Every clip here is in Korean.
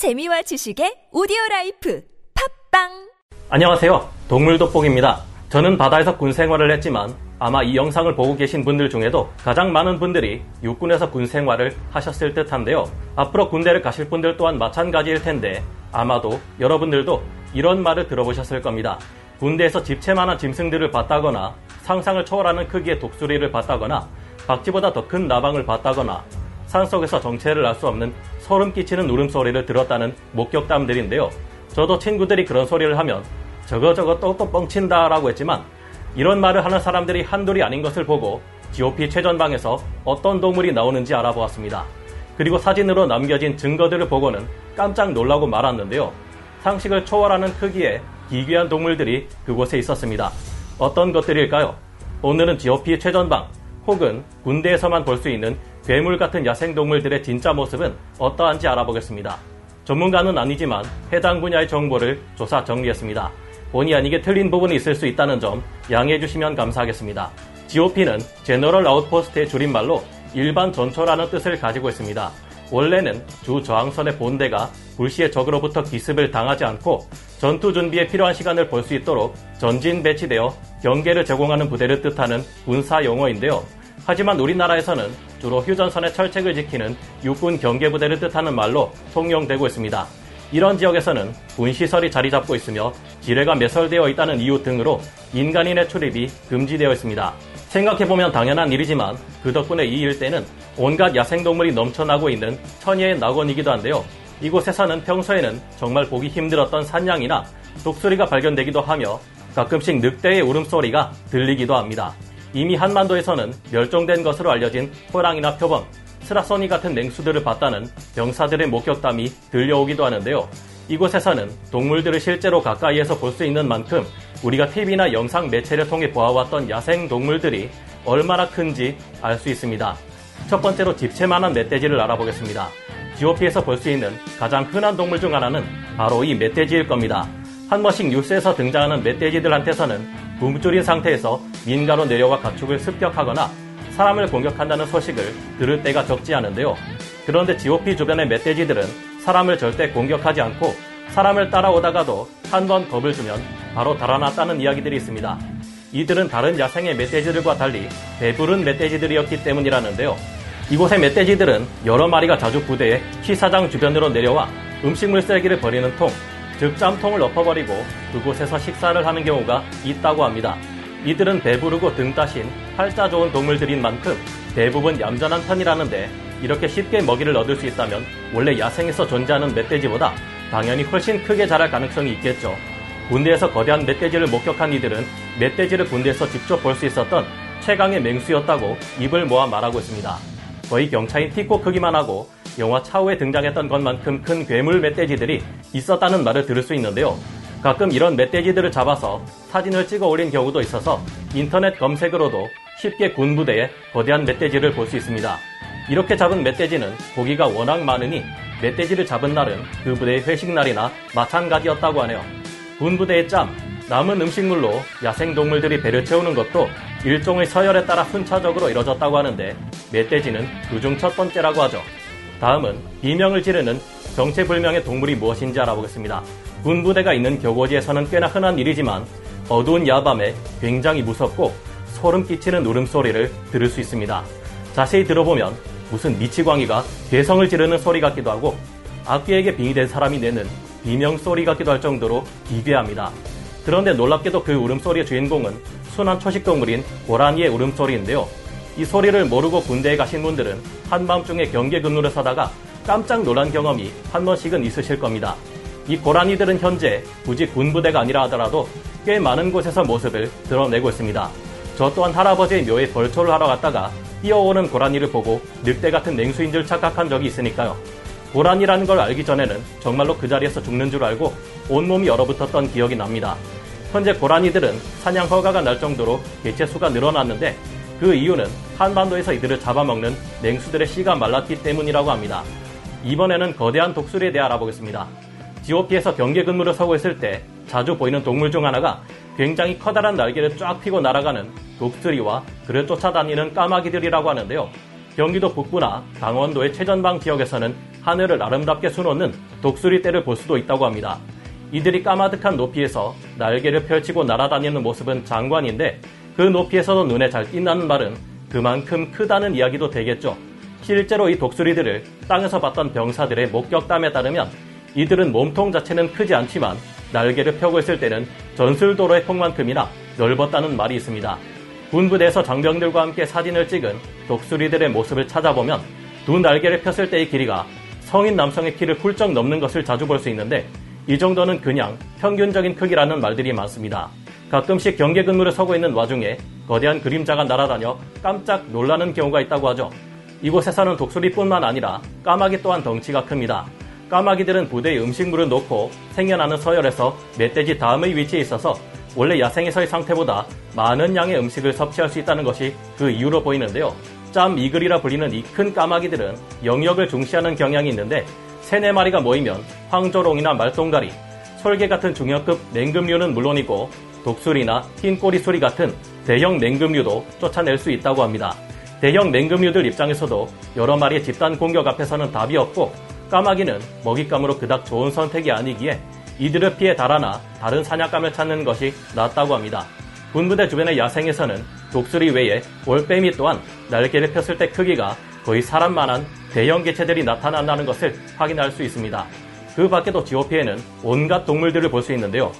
재미와 지식의 오디오 life 팟빵 안녕하세요. 동물 돋보기입니다. 저는 바다에서 군 생활을 했지만 아마 이 영상을 보고 계신 분들 중에도 가장 많은 분들이 육군에서 군 생활을 하셨을 듯 한데요. 앞으로 군대를 가실 분들 또한 마찬가지일 텐데 아마도 여러분들도 이런 말을 들어보셨을 겁니다. 군대에서 집채만한 짐승들을 봤다거나 상상을 초월하는 크기의 독수리를 봤다거나 박쥐보다 더 큰 나방을 봤다거나 산속에서 정체를 알 수 없는 소름 끼치는 울음소리를 들었다는 목격담들인데요. 저도 친구들이 그런 소리를 하면 저거 저거 또또 뻥친다 라고 했지만 이런 말을 하는 사람들이 한둘이 아닌 것을 보고 GOP 최전방에서 어떤 동물이 나오는지 알아보았습니다. 그리고 사진으로 남겨진 증거들을 보고는 깜짝 놀라고 말았는데요. 상식을 초월하는 크기의 기괴한 동물들이 그곳에 있었습니다. 어떤 것들일까요? 오늘은 GOP 최전방 혹은 군대에서만 볼 수 있는 괴물 같은 야생동물들의 진짜 모습은 어떠한지 알아보겠습니다. 전문가는 아니지만 해당 분야의 정보를 조사 정리했습니다. 본의 아니게 틀린 부분이 있을 수 있다는 점 양해해 주시면 감사하겠습니다. GOP는 제너럴 아웃포스트의 줄임말로 일반 전초라는 뜻을 가지고 있습니다. 원래는 주 저항선의 본대가 불시의 적으로부터 기습을 당하지 않고 전투 준비에 필요한 시간을 볼 수 있도록 전진 배치되어 경계를 제공하는 부대를 뜻하는 군사 용어인데요. 하지만 우리나라에서는 주로 휴전선의 철책을 지키는 육군 경계부대를 뜻하는 말로 통용되고 있습니다. 이런 지역에서는 군시설이 자리 잡고 있으며 지뢰가 매설되어 있다는 이유 등으로 인간인의 출입이 금지되어 있습니다. 생각해보면 당연한 일이지만 그 덕분에 이 일대는 온갖 야생동물이 넘쳐나고 있는 천혜의 낙원이기도 한데요. 이곳에서는 평소에는 정말 보기 힘들었던 산양이나 독수리가 발견되기도 하며 가끔씩 늑대의 울음소리가 들리기도 합니다. 이미 한반도에서는 멸종된 것으로 알려진 호랑이나 표범, 스라소니 같은 맹수들을 봤다는 병사들의 목격담이 들려오기도 하는데요. 이곳에서는 동물들을 실제로 가까이에서 볼 수 있는 만큼 우리가 TV나 영상 매체를 통해 보아왔던 야생 동물들이 얼마나 큰지 알 수 있습니다. 첫 번째로 집채만한 멧돼지를 알아보겠습니다. GOP에서 볼 수 있는 가장 흔한 동물 중 하나는 바로 이 멧돼지일 겁니다. 한 번씩 뉴스에서 등장하는 멧돼지들한테서는 굶주린 상태에서 민가로 내려와 가축을 습격하거나 사람을 공격한다는 소식을 들을 때가 적지 않은데요. 그런데 GOP 주변의 멧돼지들은 사람을 절대 공격하지 않고 사람을 따라오다가도 한 번 겁을 주면 바로 달아났다는 이야기들이 있습니다. 이들은 다른 야생의 멧돼지들과 달리 배부른 멧돼지들이었기 때문이라는데요. 이곳의 멧돼지들은 여러 마리가 자주 부대에 시사장 주변으로 내려와 음식물 쓰레기를 버리는 통, 즉 짬통을 엎어버리고 그곳에서 식사를 하는 경우가 있다고 합니다. 이들은 배부르고 등 따신 팔자 좋은 동물들인 만큼 대부분 얌전한 편이라는데 이렇게 쉽게 먹이를 얻을 수 있다면 원래 야생에서 존재하는 멧돼지보다 당연히 훨씬 크게 자랄 가능성이 있겠죠. 군대에서 거대한 멧돼지를 목격한 이들은 멧돼지를 군대에서 직접 볼 수 있었던 최강의 맹수였다고 입을 모아 말하고 있습니다. 거의 경차인 티코 크기만 하고 영화 차후에 등장했던 것만큼 큰 괴물 멧돼지들이 있었다는 말을 들을 수 있는데요. 가끔 이런 멧돼지들을 잡아서 사진을 찍어 올린 경우도 있어서 인터넷 검색으로도 쉽게 군부대에 거대한 멧돼지를 볼 수 있습니다. 이렇게 잡은 멧돼지는 고기가 워낙 많으니 멧돼지를 잡은 날은 그 부대의 회식 날이나 마찬가지였다고 하네요. 군부대의 짬, 남은 음식물로 야생동물들이 배를 채우는 것도 일종의 서열에 따라 순차적으로 이뤄졌다고 하는데 멧돼지는 그중 첫 번째라고 하죠. 다음은 비명을 지르는 정체불명의 동물이 무엇인지 알아보겠습니다. 군부대가 있는 교고지에서는 꽤나 흔한 일이지만 어두운 야밤에 굉장히 무섭고 소름 끼치는 울음소리를 들을 수 있습니다. 자세히 들어보면 무슨 미치광이가 괴성을 지르는 소리 같기도 하고 악귀에게 빙의된 사람이 내는 비명 소리 같기도 할 정도로 기괴합니다. 그런데 놀랍게도 그 울음소리의 주인공은 순한 초식동물인 고라니의 울음소리인데요. 이 소리를 모르고 군대에 가신 분들은 한밤중에 경계 근무를 서다가 깜짝 놀란 경험이 한 번씩은 있으실 겁니다. 이 고라니들은 현재 굳이 군부대가 아니라 하더라도 꽤 많은 곳에서 모습을 드러내고 있습니다. 저 또한 할아버지의 묘에 벌초를 하러 갔다가 뛰어오는 고라니를 보고 늑대 같은 냉수인 줄 착각한 적이 있으니까요. 고라니라는 걸 알기 전에는 정말로 그 자리에서 죽는 줄 알고 온몸이 얼어붙었던 기억이 납니다. 현재 고라니들은 사냥 허가가 날 정도로 개체 수가 늘어났는데 그 이유는 한반도에서 이들을 잡아먹는 냉수들의 씨가 말랐기 때문이라고 합니다. 이번에는 거대한 독수리에 대해 알아보겠습니다. GOP에서 경계 근무를 서고 있을 때 자주 보이는 동물 중 하나가 굉장히 커다란 날개를 쫙 펴고 날아가는 독수리와 그를 쫓아다니는 까마귀들이라고 하는데요. 경기도 북부나 강원도의 최전방 지역에서는 하늘을 아름답게 수놓는 독수리 떼를 볼 수도 있다고 합니다. 이들이 까마득한 높이에서 날개를 펼치고 날아다니는 모습은 장관인데 그 높이에서도 눈에 잘 띈다는 말은 그만큼 크다는 이야기도 되겠죠. 실제로 이 독수리들을 땅에서 봤던 병사들의 목격담에 따르면 이들은 몸통 자체는 크지 않지만 날개를 펴고 있을 때는 전술도로의 폭만큼이나 넓었다는 말이 있습니다. 군부대에서 장병들과 함께 사진을 찍은 독수리들의 모습을 찾아보면 두 날개를 폈을 때의 길이가 성인 남성의 키를 훌쩍 넘는 것을 자주 볼 수 있는데 이 정도는 그냥 평균적인 크기라는 말들이 많습니다. 가끔씩 경계 근무를 서고 있는 와중에 거대한 그림자가 날아다녀 깜짝 놀라는 경우가 있다고 하죠. 이곳에서는 독수리뿐만 아니라 까마귀 또한 덩치가 큽니다. 까마귀들은 부대에 음식물을 놓고 생겨나는 서열에서 멧돼지 다음의 위치에 있어서 원래 야생에서의 상태보다 많은 양의 음식을 섭취할 수 있다는 것이 그 이유로 보이는데요. 짬 이글이라 불리는 이 큰 까마귀들은 영역을 중시하는 경향이 있는데 세네 마리가 모이면 황조롱이나 말똥가리, 솔개 같은 중형급 맹금류는 물론이고 독수리나 흰 꼬리 수리 같은 대형 맹금류도 쫓아낼 수 있다고 합니다. 대형 맹금류들 입장에서도 여러 마리의 집단 공격 앞에서는 답이 없고 까마귀는 먹잇감으로 그닥 좋은 선택이 아니기에 이들을 피해 달아나 다른 사냥감을 찾는 것이 낫다고 합니다. 군부대 주변의 야생에서는 독수리 외에 올빼미 또한 날개를 폈을 때 크기가 거의 사람만한 대형 개체들이 나타난다는 것을 확인할 수 있습니다. 그 밖에도 지오피에는 온갖 동물들을 볼 수 있는데요.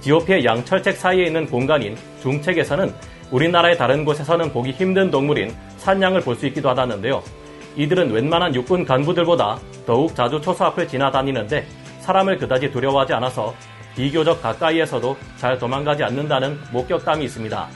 지오피의 양철책 사이에 있는 공간인 중책에서는 우리나라의 다른 곳에서는 보기 힘든 동물인 산양을 볼 수 있기도 하다는데요. 이들은 웬만한 육군 간부들보다 더욱 자주 초소 앞을 지나다니는데 사람을 그다지 두려워하지 않아서 비교적 가까이에서도 잘 도망가지 않는다는 목격담이 있습니다.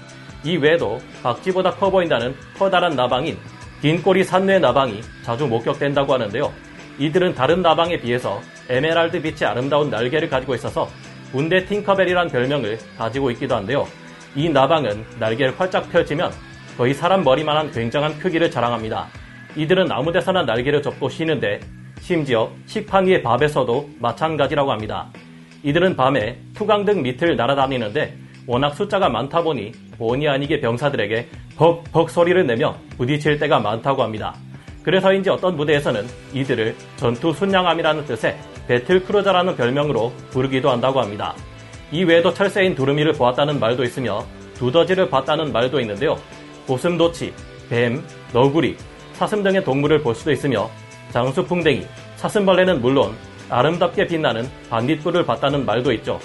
이 외에도 박쥐보다 커 보인다는 커다란 나방인 긴 꼬리 산뇌 나방이 자주 목격된다고 하는데요. 이들은 다른 나방에 비해서 에메랄드 빛의 아름다운 날개를 가지고 있어서 군대 팅커벨이란 별명을 가지고 있기도 한데요. 이 나방은 날개를 활짝 펼치면 거의 사람 머리만한 굉장한 크기를 자랑합니다. 이들은 아무 데서나 날개를 접고 쉬는데 심지어 식판 위의 밥에서도 마찬가지라고 합니다. 이들은 밤에 투강 등 밑을 날아다니는데 워낙 숫자가 많다 보니 본의 아니게 병사들에게 벅벅 소리를 내며 부딪힐 때가 많다고 합니다. 그래서인지 어떤 부대에서는 이들을 전투 순양함이라는 뜻의 battlecruiser라는 별명으로 부르기도 한다고 합니다. 이 외에도 철새인 두루미를 보았다는 말도 있으며 두더지를 봤다는 말도 있는데요. 고슴도치, 뱀, 너구리, 사슴 등의 동물을 볼 수도 있으며 장수풍뎅이, 사슴벌레는 물론 아름답게 빛나는 반딧불을 봤다는 말도 있죠.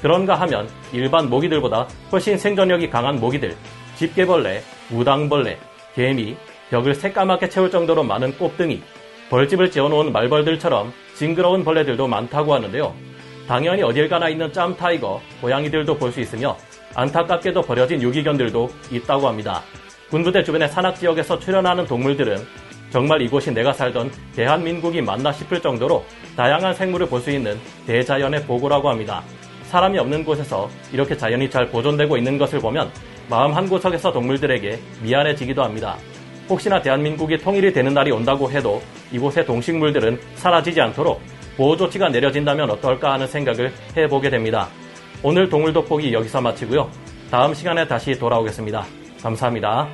그런가 하면 일반 모기들보다 훨씬 생존력이 강한 모기들, 집게벌레, 무당벌레, 개미, 벽을 새까맣게 채울 정도로 많은 꼽등이, 벌집을 지어놓은 말벌들처럼 징그러운 벌레들도 많다고 하는데요. 당연히 어딜 가나 있는 짬 tiger, 고양이들도 볼 수 있으며 안타깝게도 버려진 유기견들도 있다고 합니다. 군부대 주변의 산악 지역에서 출현하는 동물들은 정말 이곳이 내가 살던 대한민국이 맞나 싶을 정도로 다양한 생물을 볼 수 있는 대자연의 보고라고 합니다. 사람이 없는 곳에서 이렇게 자연이 잘 보존되고 있는 것을 보면 마음 한 구석에서 동물들에게 미안해지기도 합니다. 혹시나 대한민국이 통일이 되는 날이 온다고 해도 이곳의 동식물들은 사라지지 않도록 보호 조치가 내려진다면 어떨까 하는 생각을 해보게 됩니다. 오늘 동물 돋보기 여기서 마치고요. 다음 시간에 다시 돌아오겠습니다. 감사합니다.